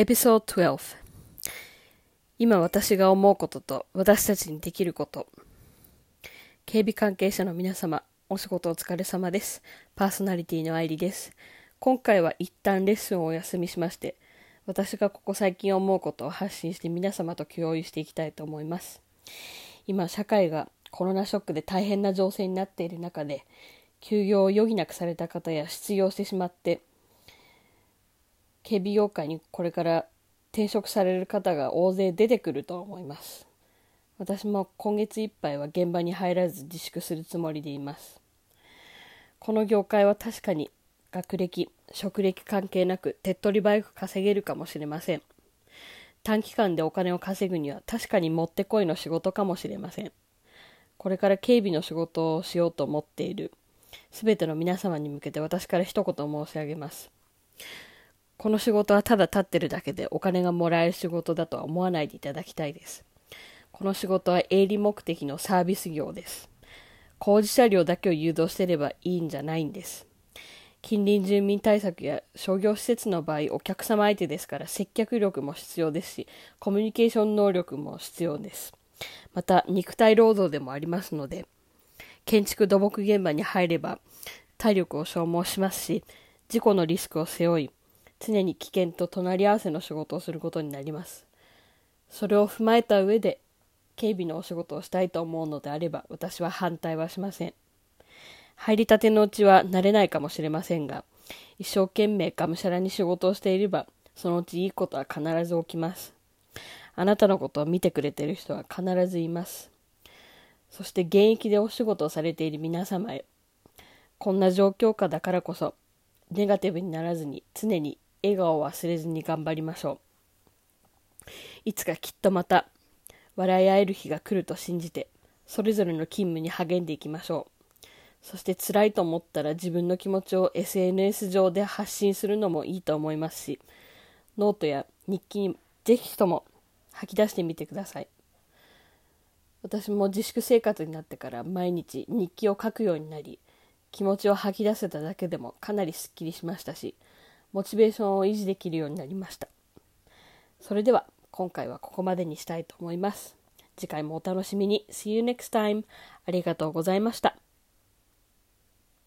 エピソード12今私が思うことと私たちにできること。警備関係者の皆様お仕事お疲れ様です。パーソナリティの愛理です。今回は一旦レッスンをお休みしまして私がここ最近思うことを発信して皆様と共有していきたいと思います。今社会がコロナショックで大変な情勢になっている中で休業を余儀なくされた方や失業してしまって警備業界にこれから転職される方が大勢出てくると思います。私も今月いっぱいは現場に入らず自粛するつもりでいます。この業界は確かに学歴職歴関係なく手っ取り早く稼げるかもしれません。短期間でお金を稼ぐには確かにもってこいの仕事かもしれません。これから警備の仕事をしようと思っているすべての皆様に向けて私から一言申し上げます。この仕事はただ立ってるだけでお金がもらえる仕事だとは思わないでいただきたいです。この仕事は営利目的のサービス業です。工事車両だけを誘導してればいいんじゃないんです。近隣住民対策や商業施設の場合、お客様相手ですから接客力も必要ですし、コミュニケーション能力も必要です。また、肉体労働でもありますので、建築土木現場に入れば体力を消耗しますし、事故のリスクを背負い、常に危険と隣り合わせの仕事をすることになります。それを踏まえた上で、警備のお仕事をしたいと思うのであれば、私は反対はしません。入りたてのうちは慣れないかもしれませんが、一生懸命がむしゃらに仕事をしていれば、そのうちいいことは必ず起きます。あなたのことを見てくれている人は必ずいます。そして現役でお仕事をされている皆様へ、こんな状況下だからこそ、ネガティブにならずに常に笑顔を忘れずに頑張りましょう。いつかきっとまた笑い合える日が来ると信じて、それぞれの勤務に励んでいきましょう。そして辛いと思ったら自分の気持ちを SNS 上で発信するのもいいと思いますし、ノートや日記にぜひとも吐き出してみてください。私も自粛生活になってから毎日日記を書くようになり、気持ちを吐き出せただけでもかなりすっきりしましたし、モチベーションを維持できるようになりました。それでは今回はここまでにしたいと思います。次回もお楽しみに。See you next time. ありがとうございました。